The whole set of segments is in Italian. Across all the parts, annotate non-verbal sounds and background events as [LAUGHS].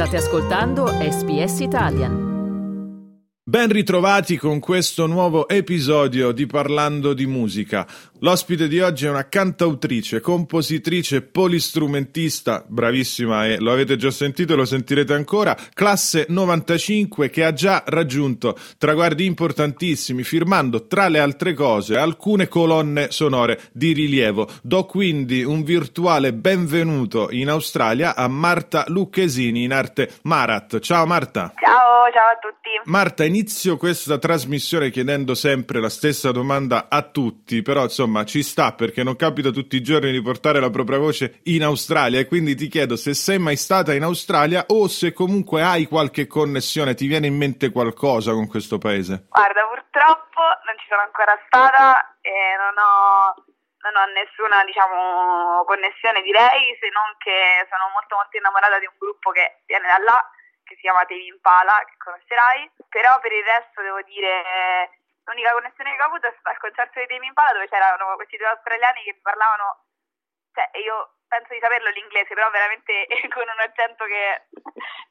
State ascoltando SBS Italian. Ben ritrovati con questo nuovo episodio di Parlando di musica. L'ospite di oggi è una cantautrice, compositrice, polistrumentista, bravissima e lo avete già sentito e lo sentirete ancora, classe 95 che ha già raggiunto traguardi importantissimi firmando tra le altre cose alcune colonne sonore di rilievo. Do quindi un virtuale benvenuto in Australia a Marta Lucchesini in arte Marat. Ciao Marta. Ciao, ciao a tutti. Marta, inizio questa trasmissione chiedendo sempre la stessa domanda a tutti, però insomma insomma ci sta perché non capita tutti i giorni di portare la propria voce in Australia e quindi ti chiedo se sei mai stata in Australia o se comunque hai qualche connessione, ti viene in mente qualcosa con questo paese? Guarda, purtroppo non ci sono ancora stata e non ho, non ho nessuna diciamo, connessione direi se non che sono molto molto innamorata di un gruppo che viene da là che si chiama Tevi Impala, che conoscerai, però per il resto devo dire l'unica connessione che ho avuto è stata al concerto di Tame Impala dove c'erano questi due australiani che parlavano, cioè io penso di saperlo l'inglese, però veramente [LAUGHS] con un accento che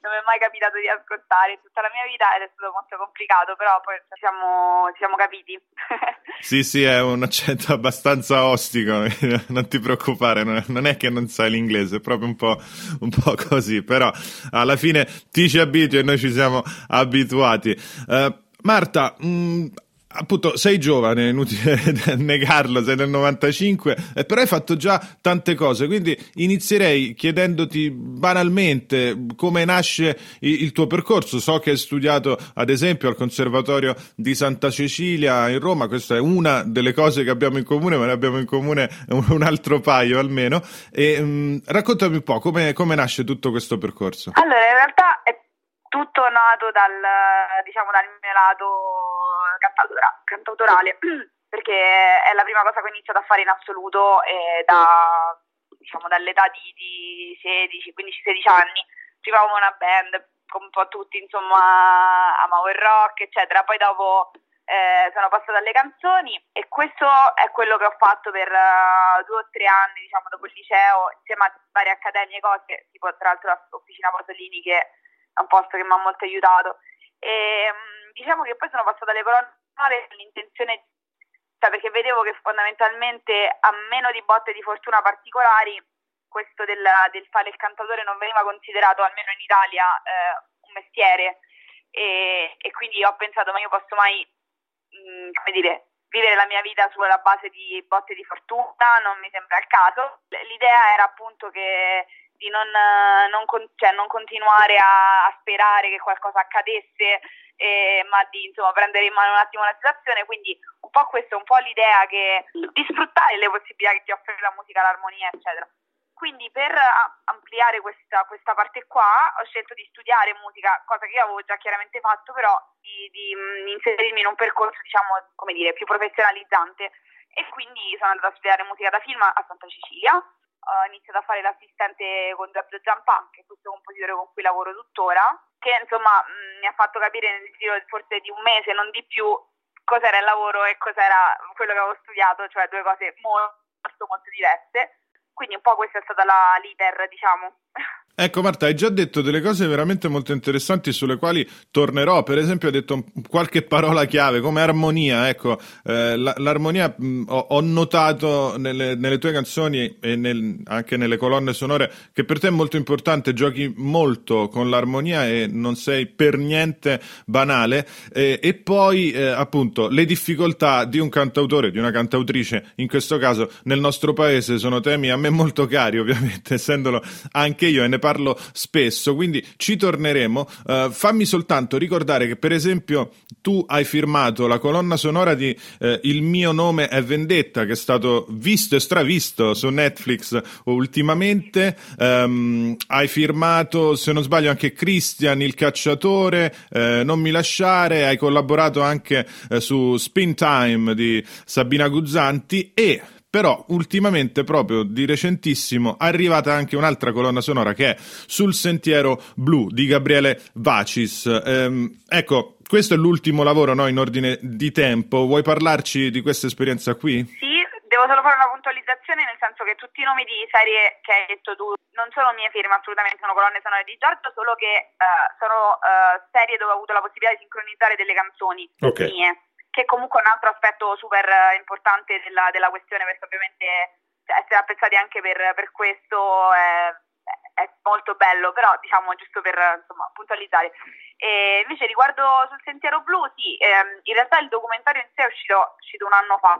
non mi è mai capitato di ascoltare in tutta la mia vita ed è stato molto complicato, però poi ci siamo, ci siamo capiti. [LAUGHS] sì, sì, è un accento abbastanza ostico, [LAUGHS] non ti preoccupare, non è che non sai l'inglese, è proprio un po', un po così, però alla fine ti ci abitui e noi ci siamo abituati. Uh, Marta, mm, appunto sei giovane, è inutile [LAUGHS] negarlo, sei del 95, eh, però hai fatto già tante cose, quindi inizierei chiedendoti banalmente come nasce il, tuo percorso. So che hai studiato ad esempio al Conservatorio di Santa Cecilia in Roma, questa è una delle cose che abbiamo in comune, ma ne abbiamo in comune un, un altro paio almeno. E, mh, mm, raccontami un po' come, come nasce tutto questo percorso. Allora, in realtà è tutto nato dal, diciamo, dal mio lato cantautora, cantautorale, [CLEARS THROAT] perché è la prima cosa che ho iniziato a fare in assoluto eh, da, diciamo, dall'età di, di 16, 15-16 anni. Prima avevo una band, come un po' tutti, insomma, amavo il rock, eccetera. Poi dopo eh, sono passata alle canzoni e questo è quello che ho fatto per uh, due o tre anni, diciamo, dopo il liceo, insieme a varie accademie, cose, tipo tra l'altro l'Officina Pasolini, che è un posto che mi ha molto aiutato. E, um, diciamo che poi sono passata alle sonore con l'intenzione, cioè perché vedevo che fondamentalmente a meno di botte di fortuna particolari questo del, del fare il cantatore non veniva considerato, almeno in Italia, eh, un mestiere e, e, quindi ho pensato ma io posso mai, mh, come dire, vivere la mia vita sulla base di botte di fortuna, non mi sembra il caso. L'idea era appunto che di non, non, cioè, non continuare a, a, sperare che qualcosa accadesse eh, ma di insomma, prendere in mano un attimo la situazione, quindi un po' questo è un po' l'idea che, di sfruttare le possibilità che ti offre la musica, l'armonia, eccetera. Quindi per ampliare questa, questa, parte qua ho scelto di studiare musica, cosa che io avevo già chiaramente fatto, però di, di mh, inserirmi in un percorso, diciamo, come dire, più professionalizzante. E quindi sono andata a studiare musica da film a Santa Cecilia, ho iniziato a fare l'assistente con Giorgio Giampan, che è questo compositore con cui lavoro tuttora, che insomma mh, mi ha fatto capire nel giro forse di un mese, non di più, cos'era il lavoro e cos'era quello che avevo studiato, cioè due cose molto molto diverse. Quindi un po' questa è stata la leader, diciamo. Ecco Marta, hai già detto delle cose veramente molto interessanti sulle quali tornerò, per esempio hai detto qualche parola chiave come armonia, ecco, eh, l'armonia mh, ho, ho, notato nelle, nelle, tue canzoni e nel, anche nelle colonne sonore che per te è molto importante, giochi molto con l'armonia e non sei per niente banale. Eh, e poi eh, appunto le difficoltà di un cantautore, di una cantautrice, in questo caso nel nostro paese sono temi a me molto cari ovviamente, [LAUGHS] essendolo anche io e ne parlo spesso, quindi ci torneremo. Uh, fammi soltanto ricordare che, per esempio, tu hai firmato la colonna sonora di uh, Il mio nome è Vendetta, che è stato visto e stravisto su Netflix ultimamente. Um, hai firmato, se non sbaglio, anche Christian il cacciatore, uh, Non mi lasciare. Hai collaborato anche su Spin Time di Sabina Guzzanti e però ultimamente, proprio di recentissimo, è arrivata anche un'altra colonna sonora che è Sul sentiero blu di Gabriele Vacis. Ehm, ecco, questo è l'ultimo lavoro no, in ordine di tempo. Vuoi parlarci di questa esperienza qui? Sì, devo solo fare una puntualizzazione, nel senso che tutti i nomi di serie che hai detto tu non sono mie firme, assolutamente sono colonne sonore di Giorgio, solo che uh, sono uh, serie dove ho avuto la possibilità di sincronizzare delle canzoni okay. mie, che comunque è un altro aspetto super importante della, della questione, perché ovviamente cioè, essere apprezzati anche per, per questo è, è, molto bello, però diciamo giusto per insomma, puntualizzare. E invece riguardo sul Sentiero Blu, sì, ehm, in realtà il documentario in sé è uscito, uscito un anno fa,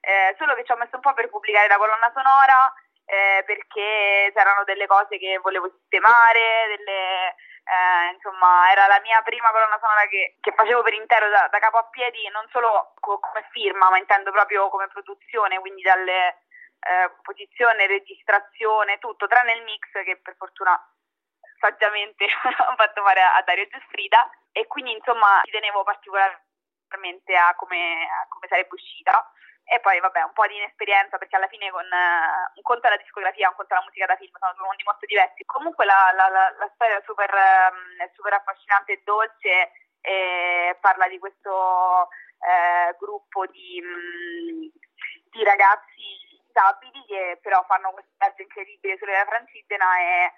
eh, solo che ci ho messo un po' per pubblicare la colonna sonora eh, perché c'erano delle cose che volevo sistemare, delle, eh, insomma era la mia prima colonna sonora che, che facevo per intero da, da, capo a piedi, non solo co- come firma, ma intendo proprio come produzione, quindi dalle eh, composizione, registrazione, tutto, tranne il mix che per fortuna saggiamente [LAUGHS] ho fatto fare a, Dario Giuffrida e quindi insomma ci tenevo particolarmente a come, a come sarebbe uscita e poi vabbè un po' di inesperienza perché alla fine con uh, un conto è la discografia, un conto è la musica da film, sono due mondi molto diversi. Comunque la, la, la, la storia è super, è super affascinante e dolce e parla di questo uh, gruppo di, um, di, ragazzi disabili che però fanno questo viaggio incredibile sulla Francigena e,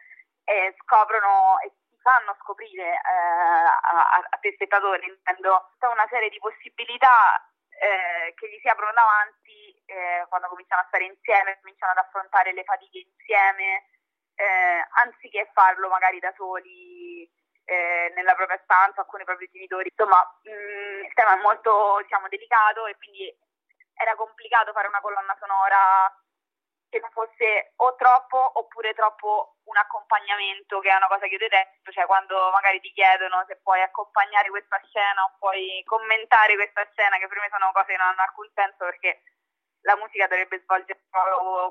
e scoprono e ti fanno scoprire uh, a, a te spettatori intendo tutta una serie di possibilità eh, che gli si aprono davanti eh, quando cominciano a stare insieme, cominciano ad affrontare le fatiche insieme, eh, anziché farlo magari da soli eh, nella propria stanza o con i propri genitori. Insomma, mh, mm, il tema è molto diciamo, delicato e quindi era complicato fare una colonna sonora che non fosse o troppo oppure troppo un accompagnamento, che è una cosa che io detesto, cioè quando magari ti chiedono se puoi accompagnare questa scena o puoi commentare questa scena, che per me sono cose che non hanno alcun senso perché la musica dovrebbe svolgere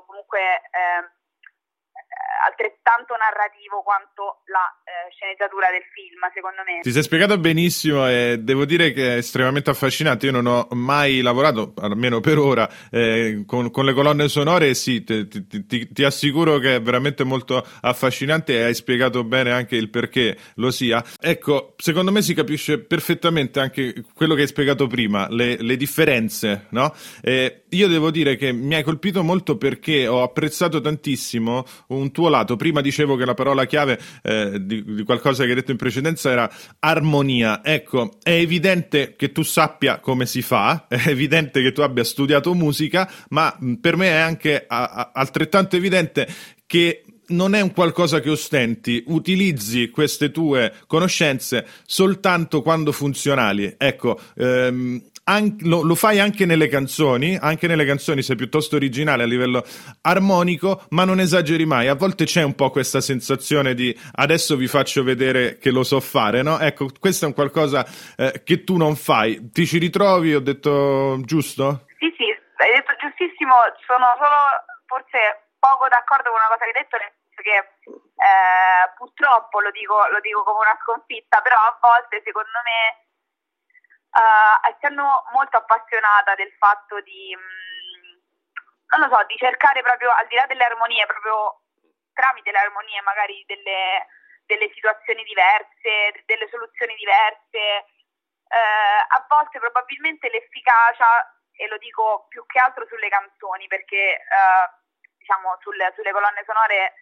comunque eh, altrettanto narrativo quanto la eh, sceneggiatura del film, secondo me. Ti sei spiegato benissimo e devo dire che è estremamente affascinante. Io non ho mai lavorato, almeno per ora, eh, con, con, le colonne sonore. Sì, ti, ti, ti, ti, assicuro che è veramente molto affascinante e hai spiegato bene anche il perché lo sia. Ecco, secondo me si capisce perfettamente anche quello che hai spiegato prima, le, le differenze, no? Eh, io devo dire che mi hai colpito molto perché ho apprezzato tantissimo un tuo lato. Prima dicevo che la parola chiave eh, di, di, qualcosa che hai detto in precedenza era armonia. Ecco, è evidente che tu sappia come si fa, [LAUGHS] è evidente che tu abbia studiato musica, ma per me è anche a, a, altrettanto evidente che non è un qualcosa che ostenti, utilizzi queste tue conoscenze soltanto quando funzionali. Ecco, ehm, an- lo, lo, fai anche nelle canzoni, anche nelle canzoni sei piuttosto originale a livello armonico, ma non esageri mai. A volte c'è un po' questa sensazione di adesso vi faccio vedere che lo so fare, no? Ecco, questo è un qualcosa eh, che tu non fai. Ti ci ritrovi? Ho detto giusto? Sì, sì, hai detto giustissimo. Sono solo forse poco d'accordo con una cosa che hai detto, che eh, purtroppo lo dico, lo dico come una sconfitta, però a volte secondo me uh, essendo molto appassionata del fatto di, mh, mm, non lo so, di cercare proprio al di là delle armonie, proprio tramite le armonie magari delle, delle situazioni diverse, delle soluzioni diverse, uh, a volte probabilmente l'efficacia, e lo dico più che altro sulle canzoni, perché uh, diciamo sulle, sulle colonne sonore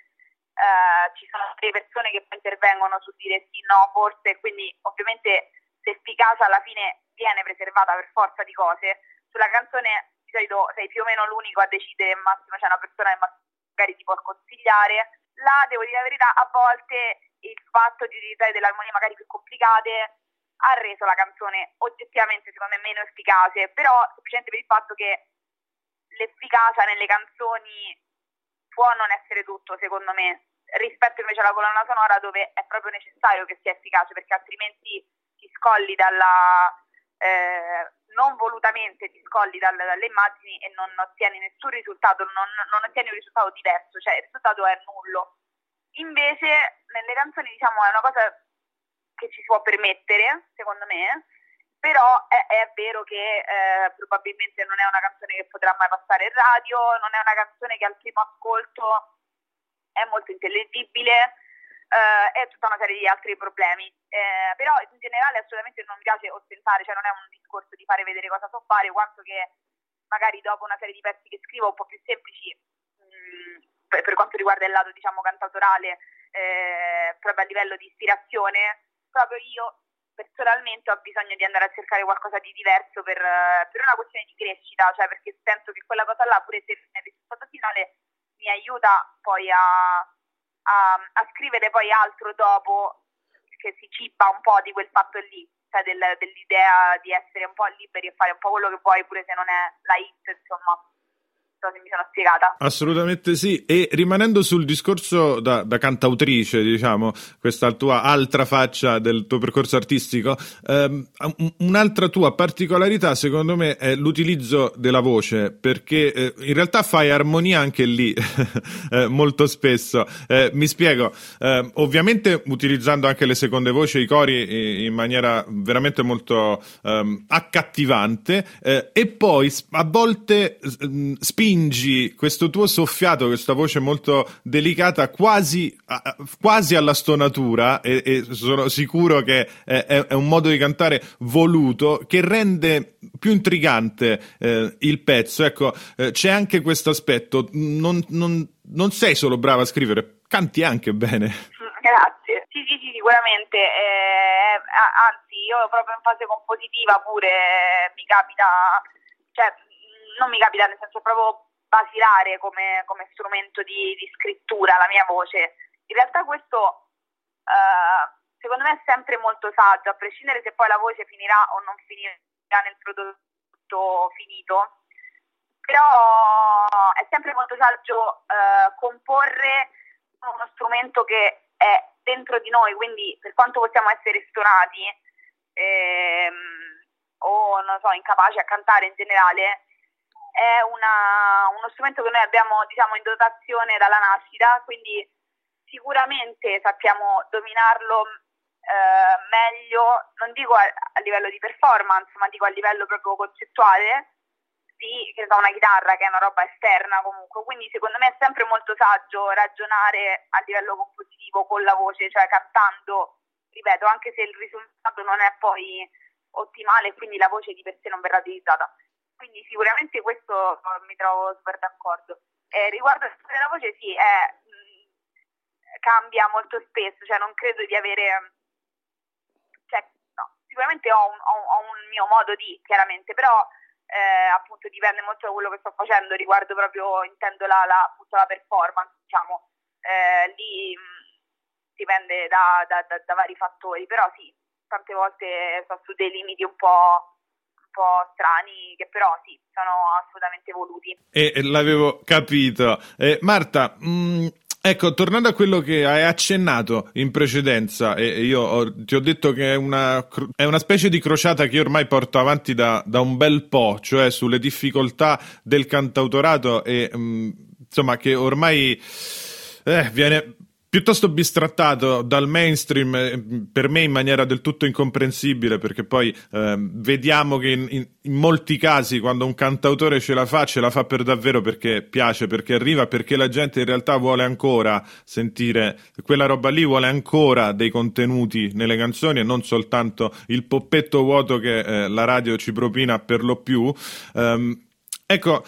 Uh, ci sono delle persone che poi intervengono su dire sì, no, forse, quindi ovviamente l'efficacia alla fine viene preservata per forza di cose. Sulla canzone di solito sei più o meno l'unico a decidere, massimo c'è una persona che magari ti può consigliare. Là, devo dire la verità, a volte il fatto di utilizzare delle armonie magari più complicate ha reso la canzone oggettivamente secondo me meno efficace, però semplicemente per il fatto che l'efficacia nelle canzoni può non essere tutto secondo me, rispetto invece alla colonna sonora dove è proprio necessario che sia efficace perché altrimenti ti scolli dalla, eh, non volutamente ti scolli dal, dalle immagini e non ottieni nessun risultato, non, non, ottieni un risultato diverso, cioè il risultato è nullo. Invece nelle canzoni diciamo è una cosa che ci si può permettere, secondo me, però è, è vero che eh, probabilmente non è una canzone che potrà mai passare in radio, non è una canzone che al primo ascolto è molto intellegibile, eh, e tutta una serie di altri problemi. Eh, però in generale assolutamente non mi piace ostentare, cioè non è un discorso di fare vedere cosa so fare, quanto che magari dopo una serie di pezzi che scrivo un po' più semplici mh, mm, per, quanto riguarda il lato diciamo cantautorale, eh, proprio a livello di ispirazione, proprio io personalmente ho bisogno di andare a cercare qualcosa di diverso per, per una questione di crescita, cioè perché penso che quella cosa là, pure se il risultato finale mi aiuta poi a, a, a scrivere poi altro dopo che si ciba un po' di quel fatto lì, cioè del, dell'idea di essere un po' liberi e fare un po' quello che vuoi pure se non è la hit, insomma mi sono spiegata. Assolutamente sì. E rimanendo sul discorso da, da cantautrice, diciamo, questa tua altra faccia del tuo percorso artistico, ehm, un'altra tua particolarità, secondo me, è l'utilizzo della voce, perché eh, in realtà fai armonia anche lì, [LAUGHS] eh, molto spesso. Eh, mi spiego, ehm, ovviamente utilizzando anche le seconde voci, i cori in maniera veramente molto ehm, accattivante, eh, e poi a volte spingi spingi questo tuo soffiato, questa voce molto delicata, quasi, quasi alla stonatura, e, e, sono sicuro che è, è, un modo di cantare voluto che rende più intrigante eh, il pezzo. Ecco, eh, c'è anche questo aspetto. Non, non, non sei solo brava a scrivere, canti anche bene. [LAUGHS] Grazie. Sì, sì, sì, sicuramente. Eh, anzi, io proprio in fase compositiva pure eh, mi capita, cioè non mi capita, nel senso proprio basilare come, come strumento di, di, scrittura la mia voce. In realtà questo uh, secondo me è sempre molto saggio, a prescindere se poi la voce finirà o non finirà nel prodotto finito, però è sempre molto saggio uh, comporre uno strumento che è dentro di noi, quindi per quanto possiamo essere stonati ehm, o so, incapaci a cantare in generale, è una, uno strumento che noi abbiamo diciamo, in dotazione dalla nascita, quindi sicuramente sappiamo dominarlo eh, meglio, non dico a, a, livello di performance, ma dico a livello proprio concettuale di che so, una chitarra che è una roba esterna comunque. Quindi secondo me è sempre molto saggio ragionare a livello compositivo con la voce, cioè cantando, ripeto, anche se il risultato non è poi ottimale e quindi la voce di per sé non verrà utilizzata. Quindi sicuramente questo mi trovo super d'accordo. Eh, riguardo la voce sì, è, mm, cambia molto spesso, cioè non credo di avere... Cioè, no, sicuramente ho un, ho, ho un, mio modo di, chiaramente, però eh, appunto dipende molto da quello che sto facendo, riguardo proprio, intendo la, la, appunto, la performance, diciamo, eh, lì mh, mm, dipende da, da, da, da vari fattori, però sì, tante volte sto su dei limiti un po' po' strani, che però sì, sono assolutamente voluti. E l'avevo capito. Eh, Marta, mh, mm, Ecco, tornando a quello che hai accennato in precedenza, e io ho, ti ho detto che è una, è una, specie di crociata che io ormai porto avanti da, da un bel po', cioè sulle difficoltà del cantautorato e mh, mm, insomma che ormai eh, viene piuttosto bistrattato dal mainstream eh, per me in maniera del tutto incomprensibile perché poi eh, vediamo che in, in, in, molti casi quando un cantautore ce la fa ce la fa per davvero perché piace, perché arriva, perché la gente in realtà vuole ancora sentire quella roba lì, vuole ancora dei contenuti nelle canzoni e non soltanto il poppetto vuoto che eh, la radio ci propina per lo più. Um, ecco,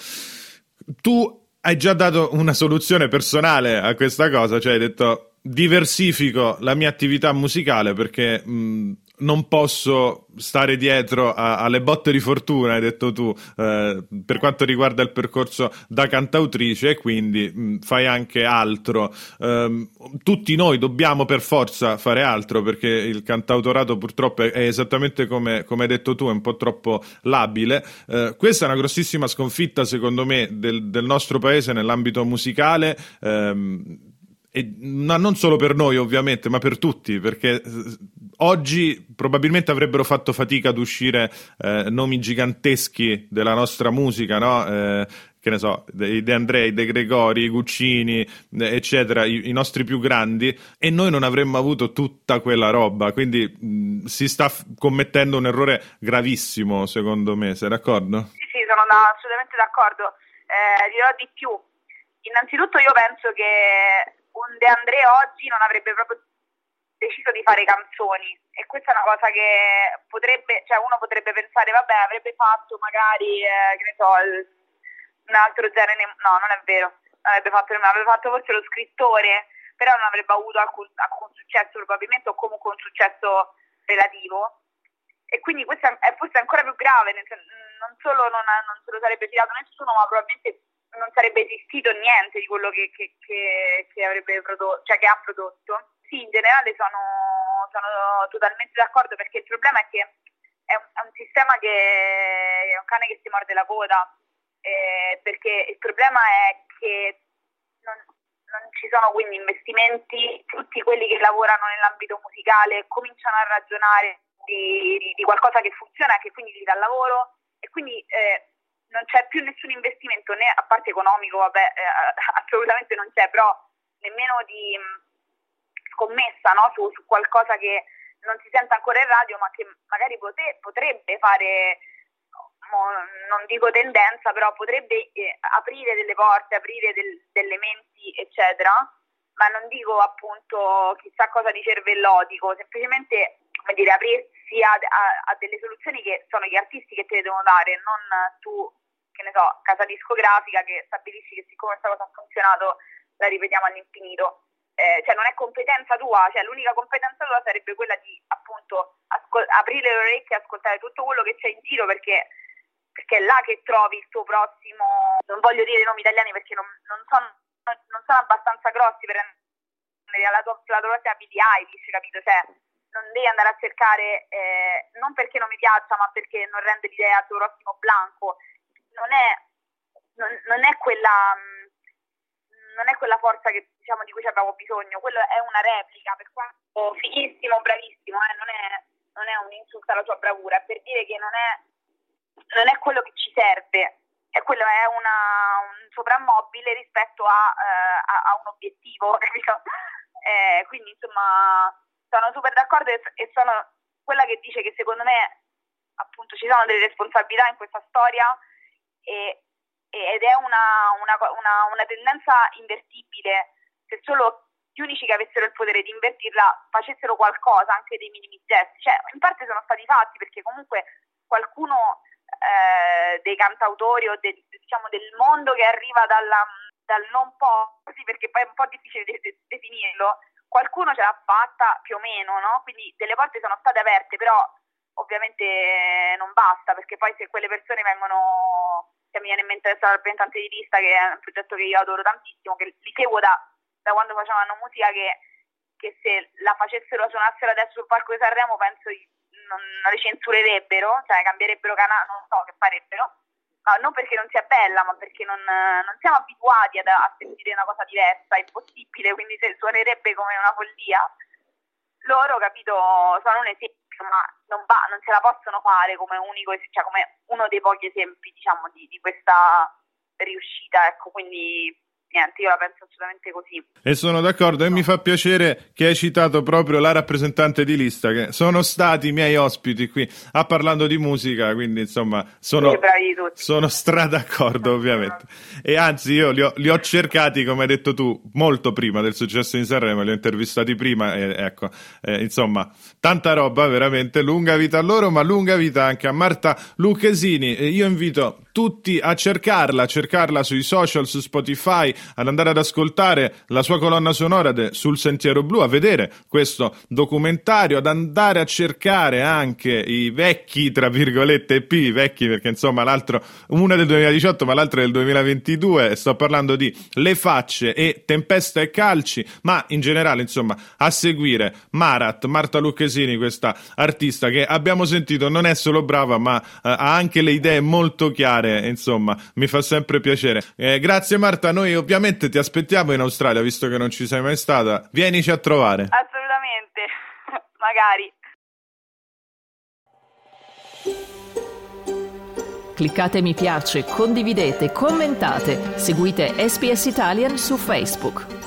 tu hai già dato una soluzione personale a questa cosa, cioè hai detto diversifico la mia attività musicale perché mh, non posso stare dietro a, alle botte di fortuna, hai detto tu, eh, per quanto riguarda il percorso da cantautrice e quindi mh, fai anche altro. Eh, tutti noi dobbiamo per forza fare altro perché il cantautorato purtroppo è, è esattamente come, come, hai detto tu, è un po' troppo labile. Eh, questa è una grossissima sconfitta secondo me del, del nostro paese nell'ambito musicale. Ehm, e non solo per noi ovviamente, ma per tutti, perché oggi probabilmente avrebbero fatto fatica ad uscire eh, nomi giganteschi della nostra musica, no? Eh, che ne so, De Andrei, De Gregori, Guccini, eccetera, i, i, nostri più grandi, e noi non avremmo avuto tutta quella roba. Quindi mh, si sta f- commettendo un errore gravissimo, secondo me. Sei d'accordo? Sì, sì, sono da, assolutamente d'accordo. Eh, dirò di più. Innanzitutto io penso che un De André oggi non avrebbe proprio deciso di fare canzoni e questa è una cosa che potrebbe, cioè uno potrebbe pensare, vabbè, avrebbe fatto magari, eh, che ne so, un altro genere, no, non è vero. avrebbe fatto, avrebbe fatto forse lo scrittore, però non avrebbe avuto alcun, alcun successo probabilmente o comunque un successo relativo. E quindi questo è forse ancora più grave, non solo non, non se lo sarebbe tirato nessuno, ma probabilmente non sarebbe esistito niente di quello che, che, che, che prodotto, cioè che ha prodotto. Sì, in generale sono, sono totalmente d'accordo perché il problema è che è un, è un sistema che è un cane che si morde la coda, eh, perché il problema è che non, non ci sono quindi investimenti, tutti quelli che lavorano nell'ambito musicale cominciano a ragionare di, di, di qualcosa che funziona, che quindi gli dà lavoro e quindi eh, non c'è più nessun investimento né a parte economico, vabbè, eh, [LAUGHS] assolutamente non c'è, però nemmeno di scommessa no? su, su, qualcosa che non si sente ancora in radio, ma che magari pote, potrebbe fare, non dico tendenza, però potrebbe eh, aprire delle porte, aprire del, delle menti, eccetera. Ma non dico appunto chissà cosa di cervellotico, semplicemente come dire, aprirsi a, a, a, delle soluzioni che sono gli artisti che te le devono dare, non tu, che ne so, casa discografica che stabilisci che siccome questa cosa ha funzionato la ripetiamo all'infinito. Eh, cioè non è competenza tua, cioè l'unica competenza tua sarebbe quella di appunto ascol- aprire le orecchie e ascoltare tutto quello che c'è in giro perché, perché, è là che trovi il tuo prossimo, non voglio dire i nomi italiani perché non, non, sono, non sono, abbastanza grossi per andare alla tua, la tua prossima Billie Eilish, capito? Cioè, non devi andare a cercare, eh, non perché non mi piaccia, ma perché non rende l'idea al tuo prossimo blanco. Non è, non, non è quella mm, non è quella forza che, diciamo, di cui abbiamo bisogno, quello è una replica, per quanto fighissimo, bravissimo, eh, non, è, non, è, un insulto alla tua bravura, è per dire che non è, non è quello che ci serve, è quello è una, un soprammobile rispetto a, eh, a, a un obiettivo, [LAUGHS] eh, quindi insomma sono super d'accordo e, e sono quella che dice che secondo me appunto ci sono delle responsabilità in questa storia e, ed è una, una, una, una, tendenza invertibile se solo gli unici che avessero il potere di invertirla facessero qualcosa, anche dei minimi gesti. Cioè, in parte sono stati fatti perché comunque qualcuno eh, dei cantautori o de, diciamo, del mondo che arriva dalla, dal non po', così perché poi è un po' difficile de, de, definirlo, qualcuno ce l'ha fatta più o meno, no? Quindi delle porte sono state aperte, però ovviamente non basta, perché poi se quelle persone vengono, mi viene in mente adesso rappresentante di lista, che è un progetto che io adoro tantissimo, che li seguo da, da quando facevano musica, che, che se la facessero, suonassero adesso sul palco di Sanremo, penso non, non le censurerebbero, cioè cambierebbero canale, non so che farebbero uh, non perché non sia bella, ma perché non, non siamo abituati ad, a sentire una cosa diversa, è impossibile, quindi se suonerebbe come una follia. Loro, capito, sono un esempio, ma non, va, non ce la possono fare come unico, cioè come uno dei pochi esempi, diciamo, di, di questa riuscita, ecco, quindi niente, io la penso assolutamente così. E sono d'accordo e mi fa piacere che hai citato proprio la rappresentante di lista, che sono stati i miei ospiti qui a parlando di musica, quindi insomma sono, sono stra d'accordo ovviamente. E anzi io li ho, li ho, cercati, come hai detto tu, molto prima del successo in Sanremo, li ho intervistati prima e ecco, eh, insomma, tanta roba, veramente lunga vita a loro, ma lunga vita anche a Marta Lucchesini. Io invito tutti a cercarla, a cercarla sui social, su Spotify, ad andare ad ascoltare la sua colonna sonora de, sul Sentiero Blu, a vedere questo documentario, ad andare a cercare anche i vecchi, tra virgolette, EP, vecchi perché insomma l'altro, uno è del 2018 ma l'altro è del 2022, sto parlando di Le Facce e Tempesta e Calci, ma in generale insomma a seguire Marat, Marta Lucchesini, questa artista che abbiamo sentito non è solo brava ma eh, ha anche le idee molto chiare, insomma mi fa sempre piacere. Eh, grazie Marta, noi ovviamente ti aspettiamo in Australia, visto che non ci sei mai stata. Vienici a trovare. Assolutamente, [LAUGHS] magari. Cliccate mi piace, condividete, commentate, seguite SPS Italian su Facebook.